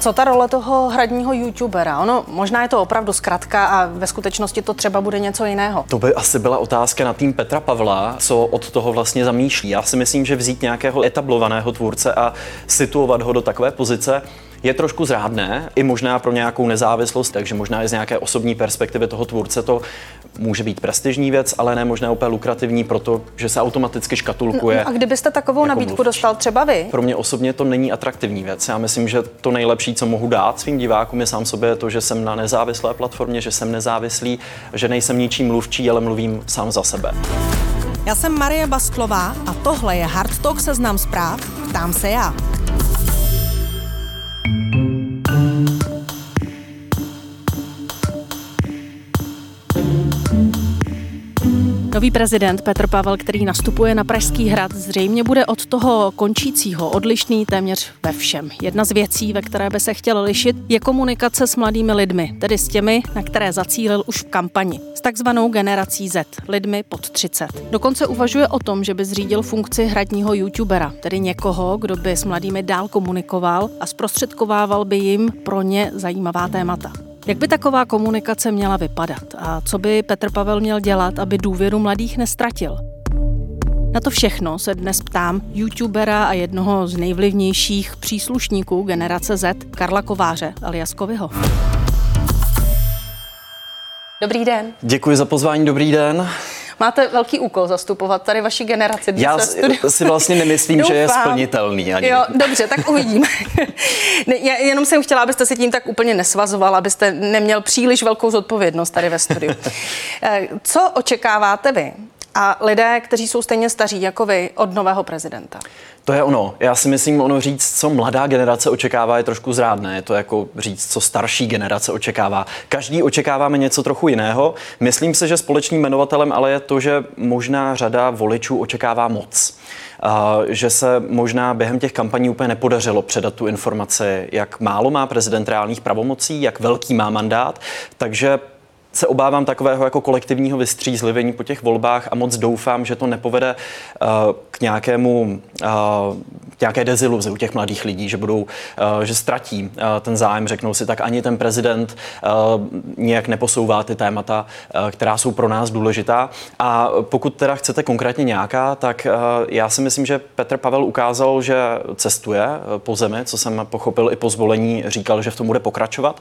Co ta role toho hradního youtubera? Ono možná je to opravdu zkratka a ve skutečnosti to třeba bude něco jiného. To by asi byla otázka na tým Petra Pavla, co od toho vlastně zamýšlí. Já si myslím, že vzít nějakého etablovaného tvůrce a situovat ho do takové pozice, je trošku zrádné, i možná pro nějakou nezávislost, takže možná i z nějaké osobní perspektivy toho tvůrce to může být prestižní věc, ale ne možná úplně lukrativní, protože se automaticky škatulkuje. No, a kdybyste takovou jako nabídku mluvčí. dostal třeba vy? Pro mě osobně to není atraktivní věc. Já myslím, že to nejlepší, co mohu dát svým divákům, je sám sobě to, že jsem na nezávislé platformě, že jsem nezávislý, že nejsem ničím mluvčí, ale mluvím sám za sebe. Já jsem Marie Bastlová a tohle je Hard Talk seznam zpráv. Ptám se já. Nový prezident Petr Pavel, který nastupuje na Pražský hrad, zřejmě bude od toho končícího odlišný téměř ve všem. Jedna z věcí, ve které by se chtěl lišit, je komunikace s mladými lidmi, tedy s těmi, na které zacílil už v kampani, s takzvanou generací Z, lidmi pod 30. Dokonce uvažuje o tom, že by zřídil funkci hradního youtubera, tedy někoho, kdo by s mladými dál komunikoval a zprostředkovával by jim pro ně zajímavá témata. Jak by taková komunikace měla vypadat a co by Petr Pavel měl dělat, aby důvěru mladých nestratil? Na to všechno se dnes ptám youtubera a jednoho z nejvlivnějších příslušníků generace Z, Karla Kováře alias Kovyho. Dobrý den. Děkuji za pozvání, dobrý den. Máte velký úkol zastupovat tady vaši generaci. Já si vlastně nemyslím, že je splnitelný. Ani. Jo, dobře, tak uvidíme. ne, já jenom jsem chtěla, abyste se tím tak úplně nesvazoval, abyste neměl příliš velkou zodpovědnost tady ve studiu. Eh, co očekáváte vy a lidé, kteří jsou stejně staří jako vy, od nového prezidenta? To je ono. Já si myslím, ono říct, co mladá generace očekává, je trošku zrádné. Je to jako říct, co starší generace očekává. Každý očekáváme něco trochu jiného. Myslím si, že společným jmenovatelem ale je to, že možná řada voličů očekává moc. Uh, že se možná během těch kampaní úplně nepodařilo předat tu informaci, jak málo má prezident reálných pravomocí, jak velký má mandát. Takže se obávám takového jako kolektivního vystřízlivění po těch volbách a moc doufám, že to nepovede uh, k nějakému uh, nějaké deziluzi u těch mladých lidí, že budou, uh, že ztratí uh, ten zájem, řeknou si, tak ani ten prezident uh, nějak neposouvá ty témata, uh, která jsou pro nás důležitá. A pokud teda chcete konkrétně nějaká, tak uh, já si myslím, že Petr Pavel ukázal, že cestuje po zemi, co jsem pochopil i po zvolení, říkal, že v tom bude pokračovat.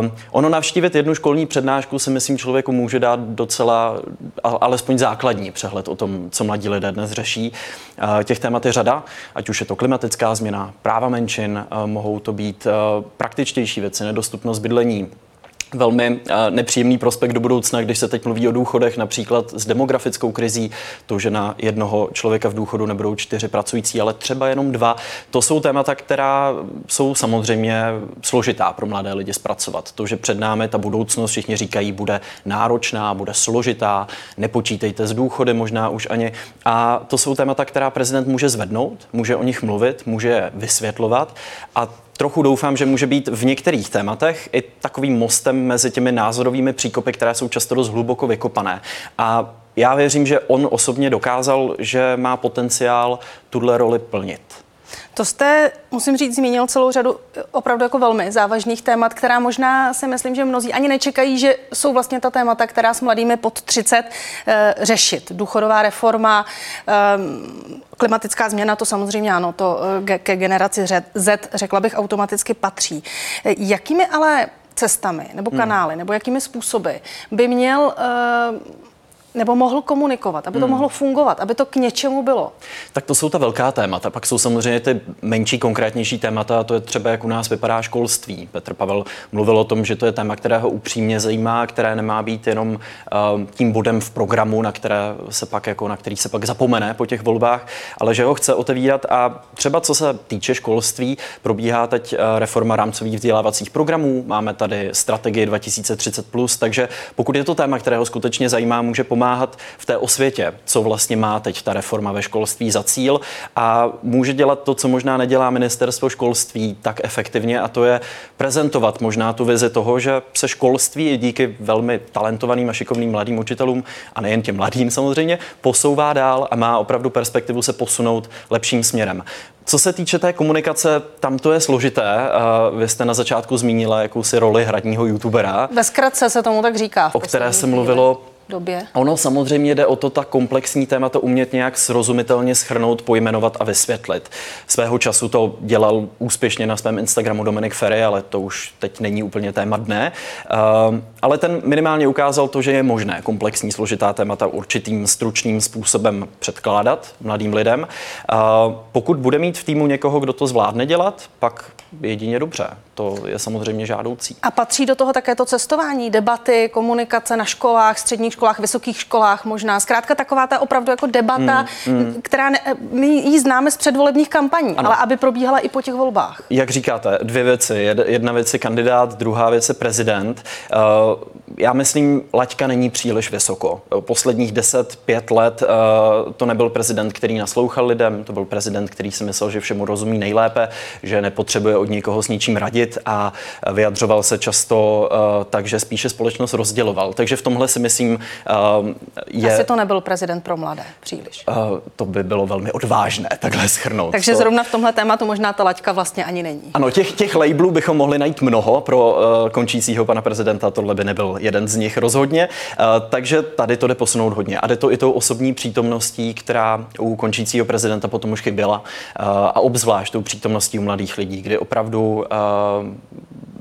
Uh, ono navštívit jednu školní přednášku si myslím člověku může dát docela alespoň základní přehled o tom, co mladí lidé dnes řeší. Těch témat je řada, ať už je to klimatická změna, práva menšin, mohou to být praktičtější věci, nedostupnost bydlení, velmi eh, nepříjemný prospekt do budoucna, když se teď mluví o důchodech, například s demografickou krizí, to, že na jednoho člověka v důchodu nebudou čtyři pracující, ale třeba jenom dva. To jsou témata, která jsou samozřejmě složitá pro mladé lidi zpracovat. To, že před námi ta budoucnost, všichni říkají, bude náročná, bude složitá, nepočítejte s důchody možná už ani. A to jsou témata, která prezident může zvednout, může o nich mluvit, může je vysvětlovat a trochu doufám, že může být v některých tématech i takovým mostem mezi těmi názorovými příkopy, které jsou často dost hluboko vykopané. A já věřím, že on osobně dokázal, že má potenciál tuhle roli plnit. To jste, musím říct, zmínil celou řadu eh, opravdu jako velmi závažných témat, která možná si myslím, že mnozí ani nečekají, že jsou vlastně ta témata, která s mladými pod 30 e, eh, řešit. Důchodová reforma, e, klimatická změna, to samozřejmě ano, to e, ke generaci Z, řekla bych, automaticky patří. Jakými ale cestami nebo hmm. kanály hmm. nebo jakými způsoby by měl nebo mohl komunikovat, aby to hmm. mohlo fungovat, aby to k něčemu bylo? Tak to jsou ta velká témata. Pak jsou samozřejmě ty menší, konkrétnější témata, a to je třeba, jak u nás vypadá školství. Petr Pavel mluvil o tom, že to je téma, které ho upřímně zajímá, které nemá být jenom uh, tím bodem v programu, na, které se pak, jako, na který se pak zapomene po těch volbách, ale že ho chce otevírat. A třeba co se týče školství, probíhá teď uh, reforma rámcových vzdělávacích programů, máme tady strategii 2030, takže pokud je to téma, které ho skutečně zajímá, může pomáhat pomáhat v té osvětě, co vlastně má teď ta reforma ve školství za cíl a může dělat to, co možná nedělá ministerstvo školství tak efektivně a to je prezentovat možná tu vizi toho, že se školství díky velmi talentovaným a šikovným mladým učitelům a nejen těm mladým samozřejmě posouvá dál a má opravdu perspektivu se posunout lepším směrem. Co se týče té komunikace, tam to je složité. Vy jste na začátku zmínila jakousi roli hradního youtubera. Ve zkratce se tomu tak říká. O které se mluvilo době? Ono samozřejmě jde o to ta komplexní témata umět nějak srozumitelně schrnout, pojmenovat a vysvětlit. Svého času to dělal úspěšně na svém Instagramu Dominik Ferry, ale to už teď není úplně téma dne. Uh, ale ten minimálně ukázal to, že je možné komplexní složitá témata určitým stručným způsobem předkládat mladým lidem. Uh, pokud bude mít v týmu někoho, kdo to zvládne dělat, pak jedině dobře. To je samozřejmě žádoucí. A patří do toho také to cestování, debaty, komunikace na školách, středních školách, vysokých školách možná. Zkrátka taková ta opravdu jako debata, mm, mm. která ne, my ji známe z předvolebních kampaní, ano. ale aby probíhala i po těch volbách. Jak říkáte, dvě věci. Jedna věc je kandidát, druhá věc je prezident. Uh, já myslím, laťka není příliš vysoko. Posledních 10-5 let uh, to nebyl prezident, který naslouchal lidem, to byl prezident, který si myslel, že všemu rozumí nejlépe, že nepotřebuje od nikoho s ničím radit a vyjadřoval se často uh, tak, že spíše společnost rozděloval. Takže v tomhle si myslím, uh, je... Asi to nebyl prezident pro mladé příliš. Uh, to by bylo velmi odvážné takhle schrnout. Takže to... zrovna v tomhle tématu možná ta laťka vlastně ani není. Ano, těch, těch labelů bychom mohli najít mnoho pro končícího pana prezidenta, tohle by nebyl jeden z nich rozhodně. Takže tady to jde posunout hodně. A jde to i tou osobní přítomností, která u končícího prezidenta potom už chyběla. A obzvlášť tou přítomností u mladých lidí, kdy opravdu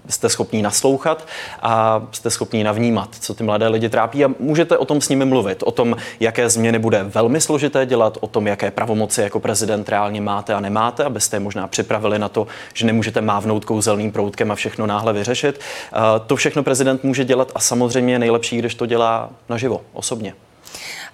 jste schopní naslouchat a jste schopní navnímat, co ty mladé lidi trápí a můžete o tom s nimi mluvit, o tom, jaké změny bude velmi složité dělat, o tom, jaké pravomoci jako prezident reálně máte a nemáte, abyste je možná připravili na to, že nemůžete mávnout kouzelným proutkem a všechno náhle vyřešit. To všechno prezident může dělat a samozřejmě je nejlepší, když to dělá naživo, osobně.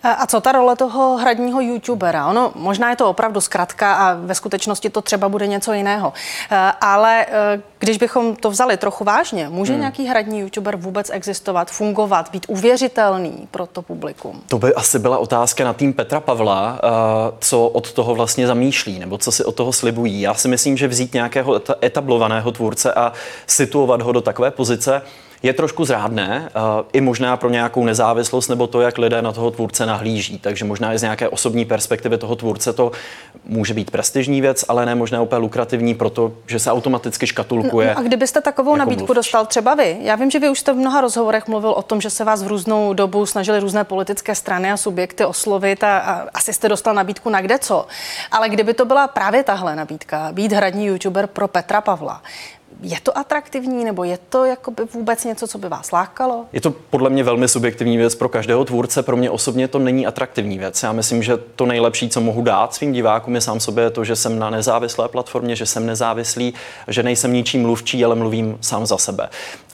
A co ta role toho hradního youtubera? Ono možná je to opravdu zkratka a ve skutečnosti to třeba bude něco jiného. Eh, ale eh, když bychom to vzali trochu vážně, může hmm. nějaký hradní youtuber vůbec existovat, fungovat, být uvěřitelný pro to publikum? To by asi byla otázka na tým Petra Pavla, eh, co od toho vlastně zamýšlí, nebo co si od toho slibují. Já si myslím, že vzít nějakého etablovaného tvůrce a situovat ho do takové pozice, je trošku zrádné, uh, i možná pro nějakou nezávislost nebo to, jak lidé na toho tvůrce nahlíží. Takže možná i z nějaké osobní perspektivy toho tvůrce to může být prestižní věc, ale ne možná úplně lukrativní, protože se automaticky škatulkuje. No, no a kdybyste takovou jako nabídku mluvč. dostal třeba vy? Já vím, že vy už jste v mnoha rozhovorech mluvil o tom, že se vás v různou dobu snažili různé politické strany a subjekty oslovit a, a asi jste dostal nabídku na kde co. Ale kdyby to byla právě tahle nabídka, být hradní youtuber pro Petra Pavla, je to atraktivní, nebo je to jakoby vůbec něco, co by vás lákalo? Je to podle mě velmi subjektivní věc pro každého tvůrce. Pro mě osobně to není atraktivní věc. Já myslím, že to nejlepší, co mohu dát svým divákům, je sám sobě to, že jsem na nezávislé platformě, že jsem nezávislý, že nejsem ničím mluvčí, ale mluvím sám za sebe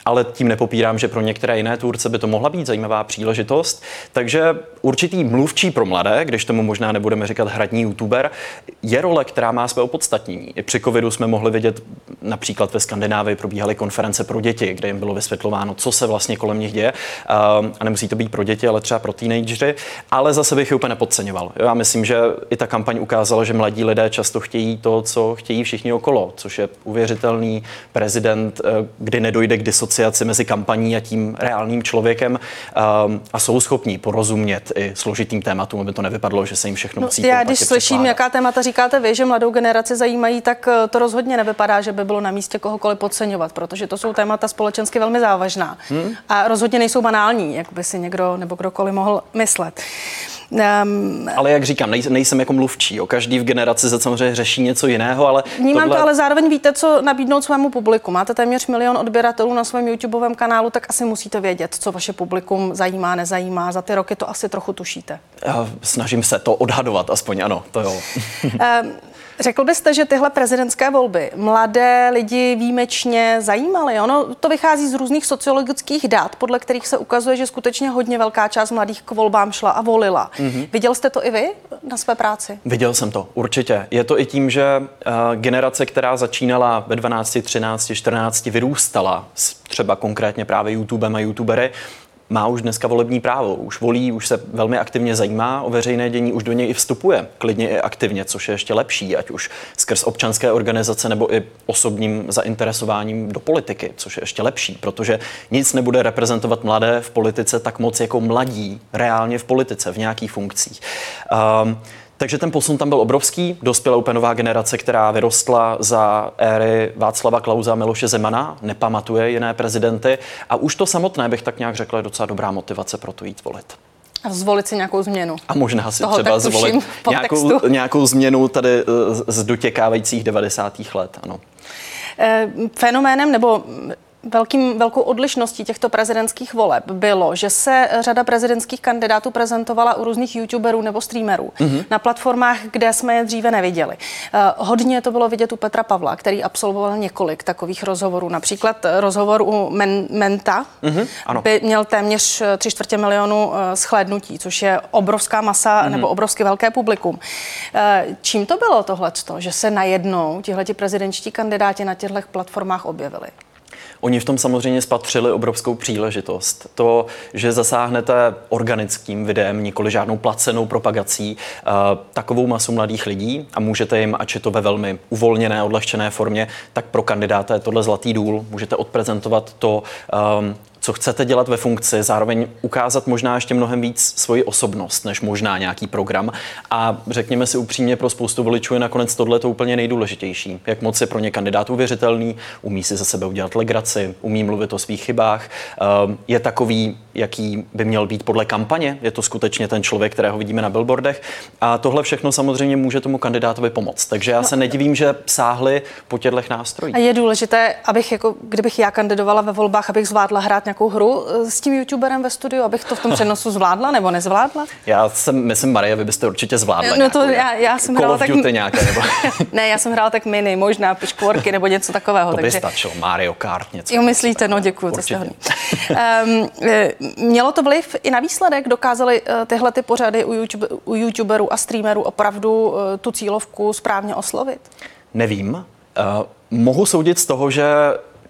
ale tím nepopírám, že pro některé jiné tvůrce by to mohla být zajímavá příležitost. Takže určitý mluvčí pro mladé, když tomu možná nebudeme říkat hradní youtuber, je role, která má své opodstatnění. I při covidu jsme mohli vidět například ve Skandinávii probíhaly konference pro děti, kde jim bylo vysvětlováno, co se vlastně kolem nich děje. Ehm, a nemusí to být pro děti, ale třeba pro teenagery. Ale zase bych je úplně nepodceňoval. Já myslím, že i ta kampaň ukázala, že mladí lidé často chtějí to, co chtějí všichni okolo, což je uvěřitelný prezident, eh, kdy nedojde k mezi kampaní a tím reálným člověkem ehm, a jsou schopní porozumět i složitým tématům, aby to nevypadlo, že se jim všechno no, musí Já když slyším, jaká témata říkáte vy, že mladou generaci zajímají, tak eh, to rozhodně nevypadá, že by bylo na místě kohokoliv podceňovat, protože to jsou témata společensky velmi závažná hmm? a rozhodně nejsou banální, jak by si někdo nebo kdokoliv mohl myslet. Um, ale jak říkám, nej, nejsem jako mluvčí. O každý v generaci se samozřejmě řeší něco jiného, ale. Vnímám tohle... to, ale zároveň víte, co nabídnout svému publiku. Máte téměř milion odběratelů na svém YouTubeovém kanálu, tak asi musíte vědět, co vaše publikum zajímá, nezajímá. Za ty roky to asi trochu tušíte. Já snažím se to odhadovat, aspoň ano, to jo. Řekl byste, že tyhle prezidentské volby mladé lidi výjimečně zajímaly? Ono to vychází z různých sociologických dat, podle kterých se ukazuje, že skutečně hodně velká část mladých k volbám šla a volila. Mm-hmm. Viděl jste to i vy na své práci? Viděl jsem to, určitě. Je to i tím, že uh, generace, která začínala ve 12, 13, 14, vyrůstala s třeba konkrétně právě YouTubem a YouTubery, má už dneska volební právo, už volí, už se velmi aktivně zajímá o veřejné dění, už do něj i vstupuje, klidně i aktivně, což je ještě lepší, ať už skrz občanské organizace nebo i osobním zainteresováním do politiky, což je ještě lepší, protože nic nebude reprezentovat mladé v politice tak moc jako mladí reálně v politice, v nějakých funkcích. Um, takže ten posun tam byl obrovský. Dospěla úplně nová generace, která vyrostla za éry Václava Klauza a Miloše Zemana, nepamatuje jiné prezidenty. A už to samotné, bych tak nějak řekl, je docela dobrá motivace pro to jít volit. A zvolit si nějakou změnu. A možná si Toho třeba zvolit nějakou, nějakou změnu tady eh, z dotěkávajících 90. let, ano. Eh, fenoménem nebo velkým, velkou odlišností těchto prezidentských voleb bylo, že se řada prezidentských kandidátů prezentovala u různých youtuberů nebo streamerů mm-hmm. na platformách, kde jsme je dříve neviděli. Uh, hodně to bylo vidět u Petra Pavla, který absolvoval několik takových rozhovorů. Například rozhovor u Men- Menta mm-hmm, ano. by měl téměř eh, tři čtvrtě milionu uh, schlédnutí, což je obrovská masa mm-hmm. nebo obrovsky velké publikum. Uh, čím to bylo tohleto, že se najednou tihleti prezidentští kandidáti na těchto platformách objevili? Oni v tom samozřejmě spatřili obrovskou příležitost. To, že zasáhnete organickým videem, nikoli žádnou placenou propagací, uh, takovou masu mladých lidí a můžete jim, ač je to ve velmi uvolněné, odlehčené formě, tak pro kandidáta je tohle zlatý důl. Můžete odprezentovat to, um, co chcete dělat ve funkci, zároveň ukázat možná ještě mnohem víc svoji osobnost, než možná nějaký program. A řekněme si upřímně, pro spoustu voličů je nakonec tohle to úplně nejdůležitější. Jak moc je pro ně kandidát uvěřitelný, umí si za sebe udělat legraci, umí mluvit o svých chybách, ehm, je takový, jaký by měl být podle kampaně, je to skutečně ten člověk, kterého vidíme na billboardech. A tohle všechno samozřejmě může tomu kandidátovi pomoct. Takže já no, se nedivím, že sáhli po těchto nástrojích. A je důležité, abych jako, kdybych já kandidovala ve volbách, abych zvládla hrát nějakou hru eh, s tím youtuberem ve studiu, abych to v tom přenosu zvládla nebo nezvládla? Já jsem, myslím, Marie, vy byste určitě zvládla. No to já, já jsem hrála tak... nějaké, nebo... ne, já jsem hrála tak mini, možná piškvorky nebo něco takového. To by takže... stačilo, Mario Kart něco. Jo, myslíte, no děkuji, to jste hodný. um, mělo to vliv i na výsledek? Dokázali uh, tyhle ty pořady u, YouTube, u youtuberů a streamerů opravdu tu cílovku správně oslovit? Nevím. Uh, mohu soudit z toho, že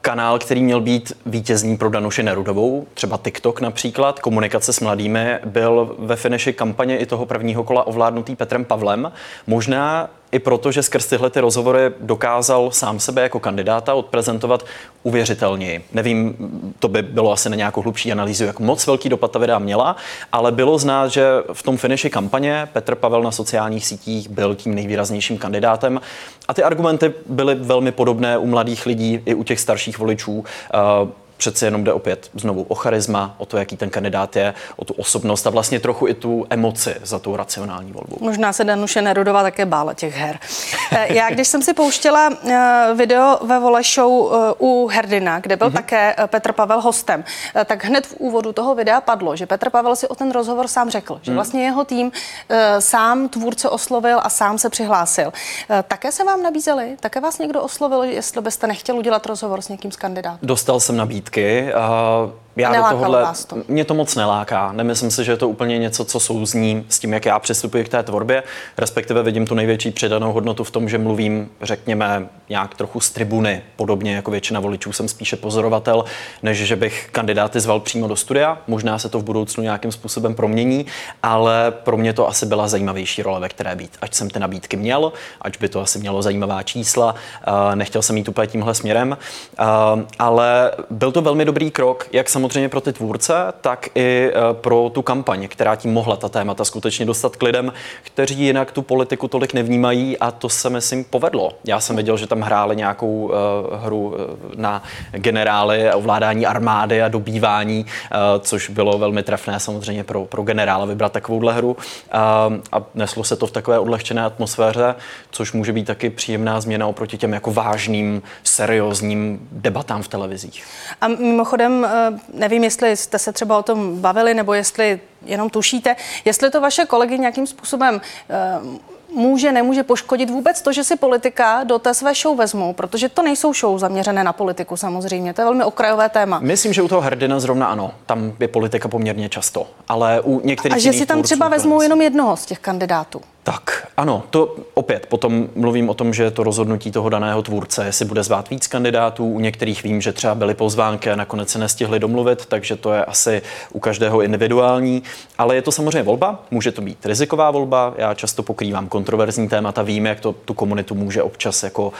kanál, který měl být vítězný pro Danuši Nerudovou, třeba TikTok například, komunikace s mladými, byl ve finiši kampaně i toho prvního kola ovládnutý Petrem Pavlem. Možná i proto, že skrz tyhle ty rozhovory dokázal sám sebe jako kandidáta odprezentovat uvěřitelněji. Nevím, to by bylo asi na nějakou hlubší analýzu, jak moc velký dopad ta videa měla, ale bylo znát, že v tom finiši kampaně Petr Pavel na sociálních sítích byl tím nejvýraznějším kandidátem a ty argumenty byly velmi podobné u mladých lidí i u těch starších voličů. Přece jenom jde opět znovu o charisma, o to, jaký ten kandidát je, o tu osobnost a vlastně trochu i tu emoci za tu racionální volbu. Možná se Danuše Nerudová také bála těch her. Eh, já, když jsem si pouštěla eh, video ve Vole Show eh, u Herdina, kde byl mm-hmm. také Petr Pavel hostem, tak hned v úvodu toho videa padlo, že Petr Pavel si o ten rozhovor sám řekl, že mhm. vlastně jeho tým sám tvůrce oslovil a sám se přihlásil. Také se vám nabízeli? Také vás někdo oslovil, jestli byste nechtěl udělat rozhovor s někým z kandidátů? Dostal jsem nabídku nabídky. Já Nelákalo do tohohle, vás to? Mě to moc neláká. Nemyslím si, že je to úplně něco, co souzní s tím, jak já přistupuji k té tvorbě. Respektive vidím tu největší přidanou hodnotu v tom, že mluvím, řekněme, nějak trochu z tribuny. Podobně jako většina voličů jsem spíše pozorovatel, než že bych kandidáty zval přímo do studia. Možná se to v budoucnu nějakým způsobem promění, ale pro mě to asi byla zajímavější role, ve které být. Ať jsem ty nabídky měl, ať by to asi mělo zajímavá čísla. Nechtěl jsem jít úplně tímhle směrem, ale byl to velmi dobrý krok, jak samozřejmě samozřejmě pro ty tvůrce, tak i eh, pro tu kampaň, která tím mohla ta témata skutečně dostat k lidem, kteří jinak tu politiku tolik nevnímají a to se myslím povedlo. Já jsem viděl, že tam hráli nějakou uh, hru eh, na generály, ovládání armády a dobývání, uh, což bylo velmi trefné samozřejmě pro, pro generála vybrat takovouhle hru uh, a neslo se to v takové odlehčené atmosféře, což může být taky příjemná změna oproti těm jako vážným, seriózním debatám v televizích. A mimochodem, nevím, jestli jste se třeba o tom bavili, nebo jestli jenom tušíte, jestli to vaše kolegy nějakým způsobem uh, může, nemůže poškodit vůbec to, že si politika do té své show vezmou, protože to nejsou show zaměřené na politiku samozřejmě, to je velmi okrajové téma. Myslím, že u toho Hrdina zrovna ano, tam je politika poměrně často, ale u některých A že si tam třeba vezmou jenom jednoho z těch kandidátů. Tak, ano, to opět potom mluvím o tom, že to rozhodnutí toho daného tvůrce, jestli bude zvát víc kandidátů, u některých vím, že třeba byly pozvánky a nakonec se nestihli domluvit, takže to je asi u každého individuální, ale je to samozřejmě volba, může to být riziková volba, já často pokrývám kontroverzní témata, vím, jak to tu komunitu může občas jako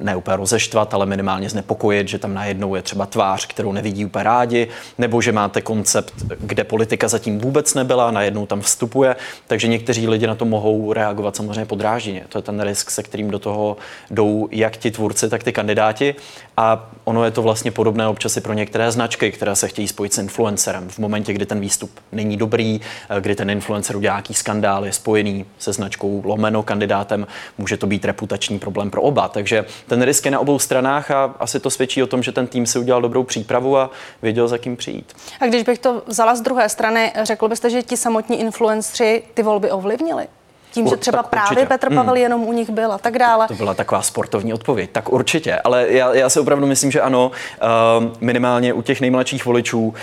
ne úplně rozeštvat, ale minimálně znepokojit, že tam najednou je třeba tvář, kterou nevidí úplně rádi, nebo že máte koncept, kde politika zatím vůbec nebyla, najednou tam vstupuje, takže někteří lidi na to mohou mohou reagovat samozřejmě podrážděně. To je ten risk, se kterým do toho jdou jak ti tvůrci, tak ty kandidáti. A ono je to vlastně podobné občas i pro některé značky, které se chtějí spojit s influencerem. V momentě, kdy ten výstup není dobrý, eh, kdy ten influencer udělá nějaký skandál, je spojený se značkou lomeno kandidátem, může to být reputační problém pro oba. Takže ten risk je na obou stranách a asi to svědčí o tom, že ten tým si udělal dobrou přípravu a věděl, za kým přijít. A když bych to vzala z druhé strany, řekl byste, že ti samotní influenceri ty volby ovlivnili? Tím, že třeba právě určitě. Petr Pavel hmm. jenom u nich byl a tak dále. To byla taková sportovní odpověď. Tak určitě, ale já, já si opravdu myslím, že ano, uh, minimálně u těch nejmladších voličů,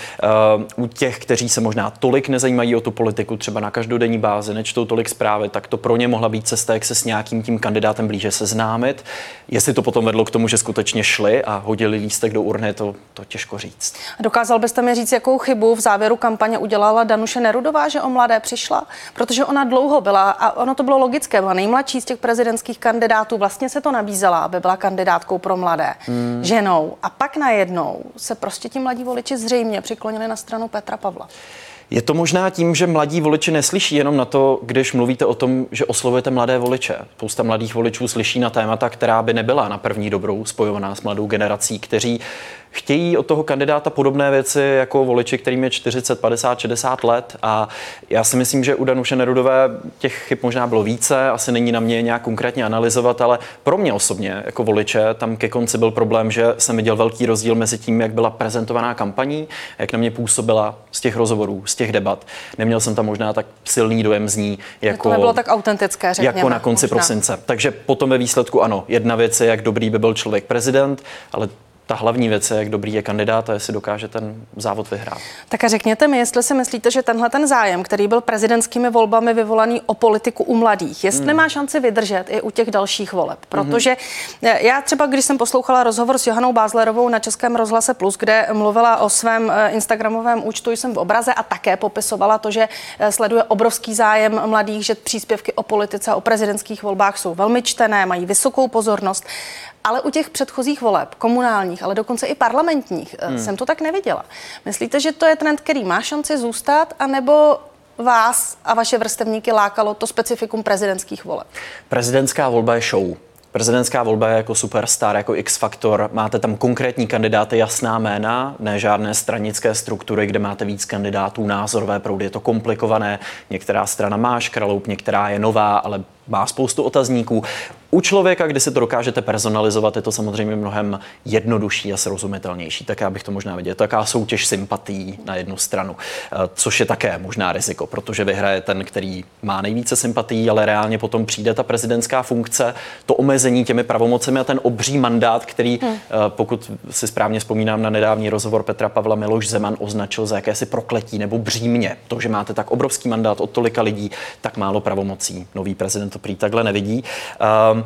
uh, u těch, kteří se možná tolik nezajímají o tu politiku, třeba na každodenní bázi, nečtou tolik zprávy, tak to pro ně mohla být cesta, jak se s nějakým tím kandidátem blíže seznámit. Jestli to potom vedlo k tomu, že skutečně šli a hodili lístek do urny, to, to těžko říct. Dokázal byste mi říct, jakou chybu v závěru kampaně udělala Danuše Nerudová, že o mladé přišla? Protože ona dlouho byla a ono to bylo logické, byla nejmladší z těch prezidentských kandidátů, vlastně se to nabízela, aby byla kandidátkou pro mladé, hmm. ženou. A pak najednou se prostě ti mladí voliči zřejmě přiklonili na stranu Petra Pavla. Je to možná tím, že mladí voliči neslyší jenom na to, když mluvíte o tom, že oslovujete mladé voliče. Spousta mladých voličů slyší na témata, která by nebyla na první dobrou spojovaná s mladou generací, kteří chtějí od toho kandidáta podobné věci jako voliči, kterým je 40, 50, 60 let. A já si myslím, že u Danuše Nerudové těch chyb možná bylo více, asi není na mě nějak konkrétně analyzovat, ale pro mě osobně jako voliče tam ke konci byl problém, že jsem viděl velký rozdíl mezi tím, jak byla prezentovaná kampaní, jak na mě působila z těch rozhovorů, z těch debat. Neměl jsem tam možná tak silný dojem z ní, jako, to nebylo tak autentické, řekněme, jako na konci možná. prosince. Takže potom ve výsledku ano, jedna věc je, jak dobrý by byl člověk prezident, ale ta hlavní věc je, jak dobrý je kandidát a jestli dokáže ten závod vyhrát. Tak a řekněte mi, jestli si myslíte, že tenhle ten zájem, který byl prezidentskými volbami vyvolaný o politiku u mladých, jestli hmm. má šanci vydržet i u těch dalších voleb. Protože hmm. já třeba, když jsem poslouchala rozhovor s Johanou Bázlerovou na Českém rozhlase Plus, kde mluvila o svém eh, Instagramovém účtu jsem v obraze a také popisovala to, že eh, sleduje obrovský zájem mladých, že příspěvky o politice a o prezidentských volbách jsou velmi čtené, mají vysokou pozornost ale u těch předchozích voleb, komunálních, ale dokonce i parlamentních, eh, hmm. jsem to tak neviděla. Myslíte, že to je trend, který má šanci zůstat, anebo vás a vaše vrstevníky lákalo to specifikum prezidentských voleb? Prezidentská volba je show. Prezidentská volba je jako superstar, jako X-faktor. Máte tam konkrétní kandidáty, jasná jména, ne žádné stranické struktury, kde máte víc kandidátů, názorové proudy. Je to komplikované. Některá strana má škraloup, některá je nová, ale má spoustu otazníků. U člověka, kdy si to dokážete personalizovat, je to samozřejmě mnohem jednodušší a srozumitelnější. Tak já bych to možná viděl. Taká soutěž sympatí na jednu stranu, eh, což je také možná riziko, protože vyhraje ten, který má nejvíce sympatí, ale reálně potom přijde ta prezidentská funkce, to omezení těmi pravomocemi a ten obří mandát, který, hmm. pokud si správně vzpomínám na nedávný rozhovor Petra Pavla Miloš Zeman označil za jakési prokletí nebo břímě. To, že máte tak obrovský mandát od tolika lidí, tak málo pravomocí. Nový prezident to prý takhle nevidí. Um,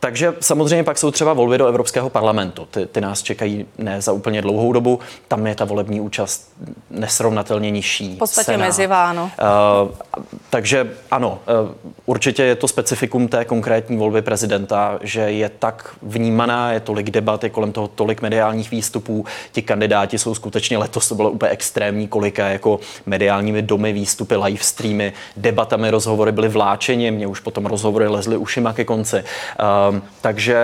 takže samozřejmě pak jsou třeba volby do Evropského parlamentu. Ty, ty nás čekají ne za úplně dlouhou dobu. Tam je ta volební účast nesrovnatelně nižší. V podstatě mezivá, no. Uh, takže ano, uh, určitě je to specifikum té konkrétní volby prezidenta, že je tak vnímaná, je tolik debat, je kolem toho tolik mediálních výstupů. Ti kandidáti jsou skutečně letos to bylo úplně extrémní, kolika jako mediálními domy, výstupy, live streamy, debatami, rozhovory byly vláčeni, mě už potom rozhovory lezly ušima ke konci. Uh, takže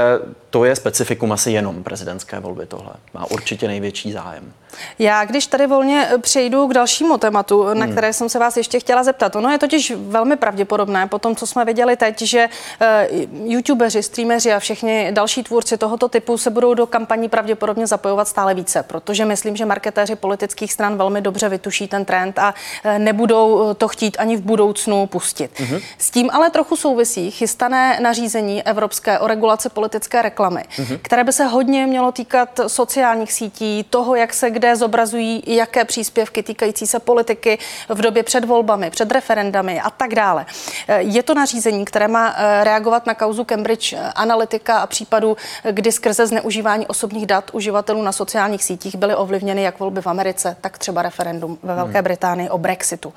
to je specifikum asi jenom prezidentské volby tohle. Má určitě největší zájem. Já, když tady volně přejdu k dalšímu tématu, na hmm. které jsem se vás ještě chtěla zeptat. Ono je totiž velmi pravděpodobné po tom, co jsme viděli teď, že uh, youtubeři, streameři a všichni další tvůrci tohoto typu se budou do kampaní pravděpodobně zapojovat stále více, protože myslím, že marketéři politických stran velmi dobře vytuší ten trend a uh, nebudou to chtít ani v budoucnu pustit. Hmm. S tím ale trochu souvisí chystané nařízení Evropské o regulaci politické reklamy, mm-hmm. které by se hodně mělo týkat sociálních sítí, toho, jak se kde zobrazují, jaké příspěvky týkající se politiky v době před volbami, před referendami a tak dále. Je to nařízení, které má reagovat na kauzu Cambridge Analytica a případu, kdy skrze zneužívání osobních dat uživatelů na sociálních sítích byly ovlivněny jak volby v Americe, tak třeba referendum ve Velké hmm. Británii o Brexitu.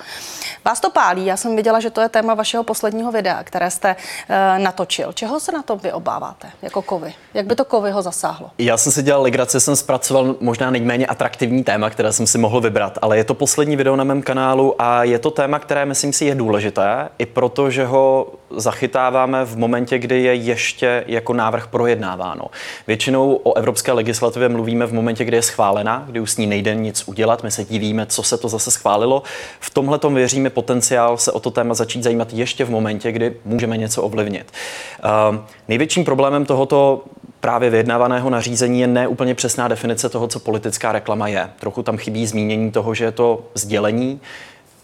Vás to pálí, já jsem viděla, že to je téma vašeho posledního videa, které jste uh, natočil. Čeho se na to vy obáváte jako kovy? Jak by to kovy ho zasáhlo? Já jsem si dělal legraci, jsem zpracoval možná nejméně atraktivní téma, které jsem si mohl vybrat, ale je to poslední video na mém kanálu a je to téma, které myslím si je důležité, i proto, že ho zachytáváme v momentě, kdy je ještě jako návrh projednáváno. Většinou o evropské legislativě mluvíme v momentě, kdy je schválena, kdy už s ní nejde nic udělat. My se divíme, co se to zase schválilo. V tomhle tom věříme potenciál se o to téma začít zajímat ještě v momentě, kdy můžeme něco ovlivnit. Uh, největším problémem tohoto právě vyjednávaného nařízení je neúplně přesná definice toho, co politická reklama je. Trochu tam chybí zmínění toho, že je to sdělení,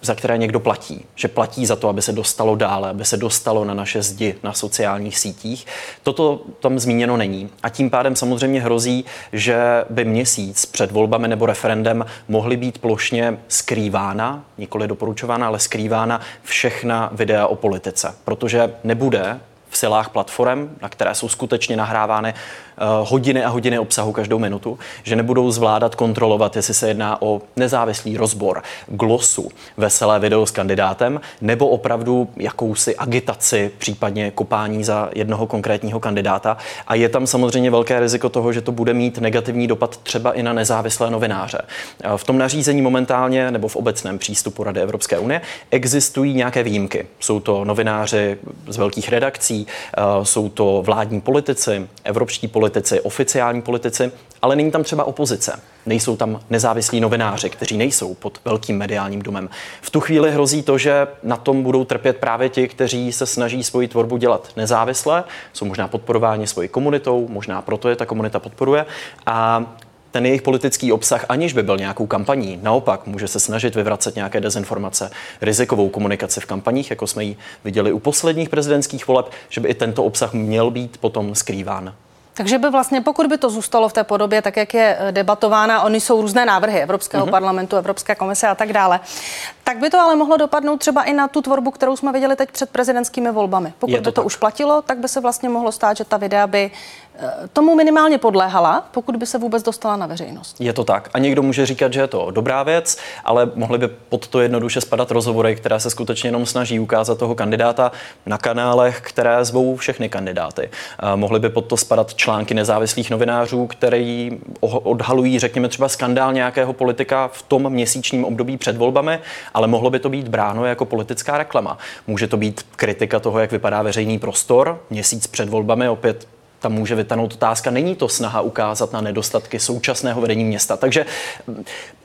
za které někdo platí. Že platí za to, aby se dostalo dále, aby se dostalo na naše zdi na sociálních sítích. Toto tam zmíněno není. A tím pádem samozřejmě hrozí, že by měsíc před volbami nebo referendem mohly být plošně skrývána, nikoli doporučována, ale skrývána všechna videa o politice. Protože nebude v silách platform, na které jsou skutečně nahrávány Eh, hodiny a hodiny obsahu každou minutu, že nebudou zvládat kontrolovat, jestli se jedná o nezávislý rozbor, glosu, veselé video s kandidátem, nebo opravdu jakousi agitaci, případně kopání za jednoho konkrétního kandidáta. A je tam samozřejmě velké riziko toho, že to bude mít negativní dopad třeba i na nezávislé novináře. Eh, v tom nařízení momentálně nebo v obecném přístupu Rady Evropské unie existují nějaké výjimky. Jsou to novináři z velkých redakcí, eh, jsou to vládní politici, evropští politici, oficiální politici, ale není tam třeba opozice. Nejsou tam nezávislí novináři, kteří nejsou pod velkým mediálním domem. V tu chvíli hrozí to, že na tom budou trpět právě ti, kteří se snaží svoji tvorbu dělat nezávisle, jsou možná podporováni svojí komunitou, možná proto je ta komunita podporuje a ten jejich politický obsah, aniž by byl nějakou kampaní. Naopak, může se snažit vyvracet nějaké dezinformace, rizikovou komunikaci v kampaních, jako jsme ji viděli u posledních prezidentských voleb, že by i tento obsah měl být potom skrýván. Takže by vlastně, pokud by to zůstalo v té podobě, tak jak je eh, debatována, oni jsou různé návrhy Evropského mm-hmm. parlamentu, Evropské komise a tak dále, tak by to ale mohlo dopadnout třeba i na tu tvorbu, kterou jsme viděli teď před prezidentskými volbami. Pokud to by to tak. už platilo, tak by se vlastně mohlo stát, že ta videa by Eh, tomu minimálně podléhala, pokud by se vůbec dostala na veřejnost. Je to tak. A někdo může říkat, že je to dobrá věc, ale mohly by pod to jednoduše spadat rozhovory, které se skutečně jenom snaží ukázat toho kandidáta na kanálech, které zvou všechny kandidáty. Eh, mohly by pod to spadat články nezávislých novinářů, které odhalují, řekněme, třeba skandál nějakého politika v tom měsíčním období před volbami, ale mohlo by to být bráno jako politická reklama. Může to být kritika toho, jak vypadá veřejný prostor měsíc před volbami, opět tam může vytanout otázka. Není to snaha ukázat na nedostatky současného vedení města. Takže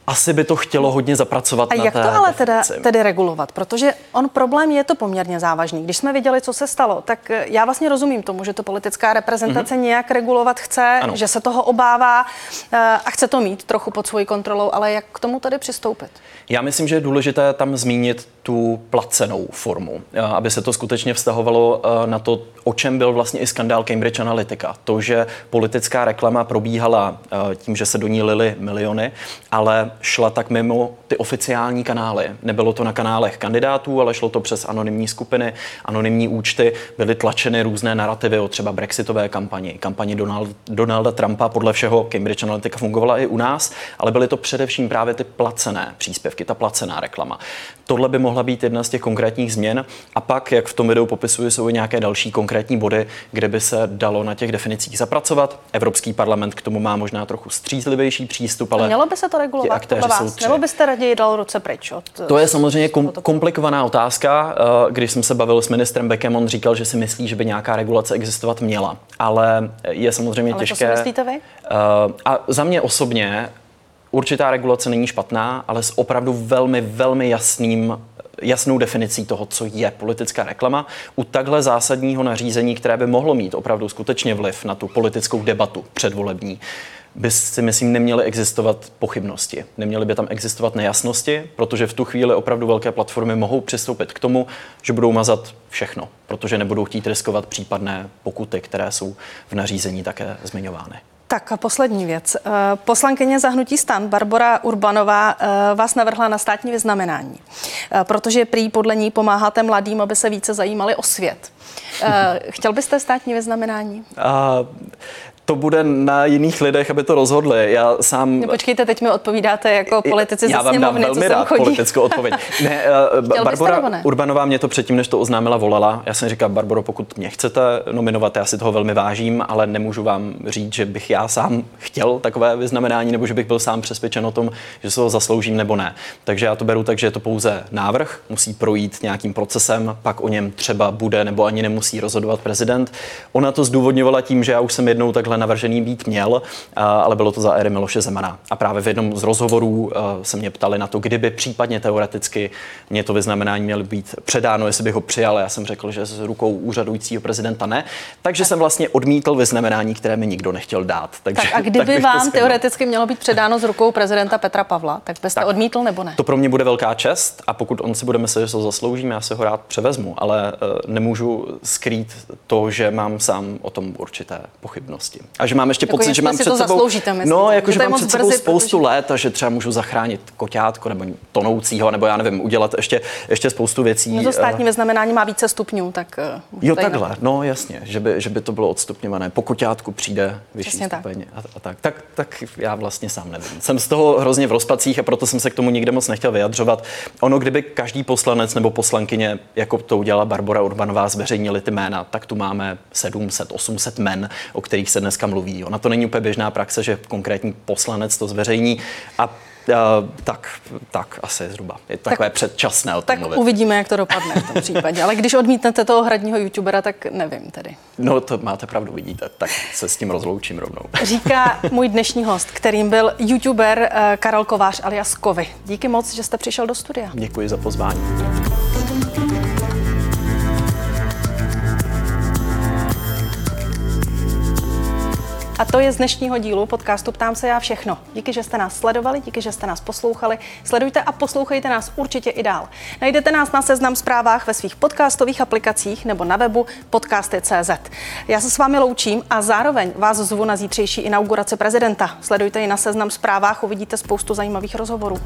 asi by to chtělo hodně zapracovat. A na jak to ale teda, tedy regulovat? Protože on problém je to poměrně závažný. Když jsme viděli, co se stalo, tak eh, já vlastně rozumím tomu, že to politická reprezentace mm-hmm. nějak regulovat chce, ano. že se toho obává eh, a chce to mít trochu pod svojí kontrolou, ale jak k tomu tady přistoupit? Já myslím, že je důležité tam zmínit tu placenou formu, eh, aby se to skutečně vztahovalo na to, o čem byl vlastně i skandál Cambridge Analytica. To, že politická reklama probíhala tím, že se do ní lily miliony, ale šla tak mimo ty oficiální kanály. Nebylo to na kanálech kandidátů, ale šlo to přes anonymní skupiny, anonymní účty, byly tlačeny různé narrativy o třeba brexitové kampani, kampani Donald, Donalda Trumpa, podle všeho Cambridge Analytica fungovala i u nás, ale byly to především právě ty placené příspěvky, ta placená reklama. Tohle by mohla být jedna z těch konkrétních změn. A pak, jak v tom videu popisuju, jsou i nějaké další konkrétní body, kde by se dalo na těch definicích zapracovat. Evropský parlament k tomu má možná trochu střízlivější přístup, ale. Mělo by se to regulovat podle vás? Nebo byste raději dal ruce pryč od... To je samozřejmě kom- komplikovaná otázka. Eh, když jsem se bavil s ministrem Beckem, on říkal, že si myslí, že by nějaká regulace existovat měla. Ale je samozřejmě ale těžké. To si myslíte vy? Eh, a za mě osobně určitá regulace není špatná, ale s opravdu velmi, velmi jasným jasnou definicí toho, co je politická reklama. U takhle zásadního nařízení, které by mohlo mít opravdu skutečně vliv na tu politickou debatu předvolební, by si myslím neměly existovat pochybnosti. Neměly by tam existovat nejasnosti, protože v tu chvíli opravdu velké platformy mohou přistoupit k tomu, že budou mazat všechno, protože nebudou chtít riskovat případné pokuty, které jsou v nařízení také zmiňovány. Tak a poslední věc. Eh, poslankyně zahnutí stan Barbara Urbanová eh, vás navrhla na státní vyznamenání, eh, protože prý podle ní pomáháte mladým, aby se více zajímali o svět. Chtěl byste státní vyznamenání? A to bude na jiných lidech, aby to rozhodli. Já sám... No, počkejte, teď mi odpovídáte jako politici Já vám dám velmi rád chodí. politickou odpověď. Ne, uh, Barbara ne? Urbanová mě to předtím, než to oznámila, volala. Já jsem říkal, Barbaro, pokud mě chcete nominovat, já si toho velmi vážím, ale nemůžu vám říct, že bych já sám chtěl takové vyznamenání, nebo že bych byl sám přesvědčen o tom, že se ho zasloužím nebo ne. Takže já to beru tak, že je to pouze návrh, musí projít nějakým procesem, pak o něm třeba bude nebo ani nemusí rozhodovat prezident. Ona to zdůvodňovala tím, že já už jsem jednou takhle navržený být měl, ale bylo to za éry Miloše Zemana. A právě v jednom z rozhovorů se mě ptali na to, kdyby případně teoreticky mě to vyznamenání mělo být předáno, jestli bych ho přijal. Já jsem řekl, že s rukou úřadujícího prezidenta ne. Takže jsem vlastně odmítl vyznamenání, které mi nikdo nechtěl dát. Takže, tak a kdyby tak vám teoreticky mělo být předáno s rukou prezidenta Petra Pavla, tak byste tak, odmítl nebo ne? To pro mě bude velká čest a pokud on si bude myslet, že se zasloužím, já se ho rád převezmu, ale uh, nemůžu skrýt to, že mám sám o tom určité pochybnosti. A že mám ještě jako pocit, že mám před sebou, myslím, no, jako, že mám před sebou brzy, spoustu protože... let a že třeba můžu zachránit koťátko nebo tonoucího, nebo já nevím, udělat ještě, ještě spoustu věcí. No to státní vyznamenání má více stupňů, tak uh, Jo, takhle, no jasně, že by, že by to bylo odstupňované. Po koťátku přijde vyšší Přesně stupeň tak. A, a tak. tak. Tak já vlastně sám nevím. Jsem z toho hrozně v rozpacích a proto jsem se k tomu nikde moc nechtěl vyjadřovat. Ono, kdyby každý poslanec nebo poslankyně, jako to udělala Barbara Urbanová, zveřejnili ty jména, tak tu máme 700, 800 men, o kterých se dneska mluví. Ona to není úplně běžná praxe, že konkrétní poslanec to zveřejní a Uh, tak, tak asi zhruba. Je to takové tak, předčasné o tom Tak mluvit. uvidíme, jak to dopadne v tom případě. Ale když odmítnete toho hradního youtubera, tak nevím tedy. No to máte pravdu, vidíte. Tak se s tím rozloučím rovnou. Říká můj dnešní host, kterým byl youtuber uh, Karel Kovář alias Kovy. Díky moc, že jste přišel do studia. Děkuji za pozvání. A to je z dnešního dílu podcastu Ptám se já všechno. Díky, že jste nás sledovali, díky, že jste nás poslouchali. Sledujte a poslouchejte nás určitě i dál. Najdete nás na seznam zprávách ve svých podcastových aplikacích nebo na webu podcasty.cz. Já se s vámi loučím a zároveň vás zvu na zítřejší inauguraci prezidenta. Sledujte ji na seznam zprávách, uvidíte spoustu zajímavých rozhovorů.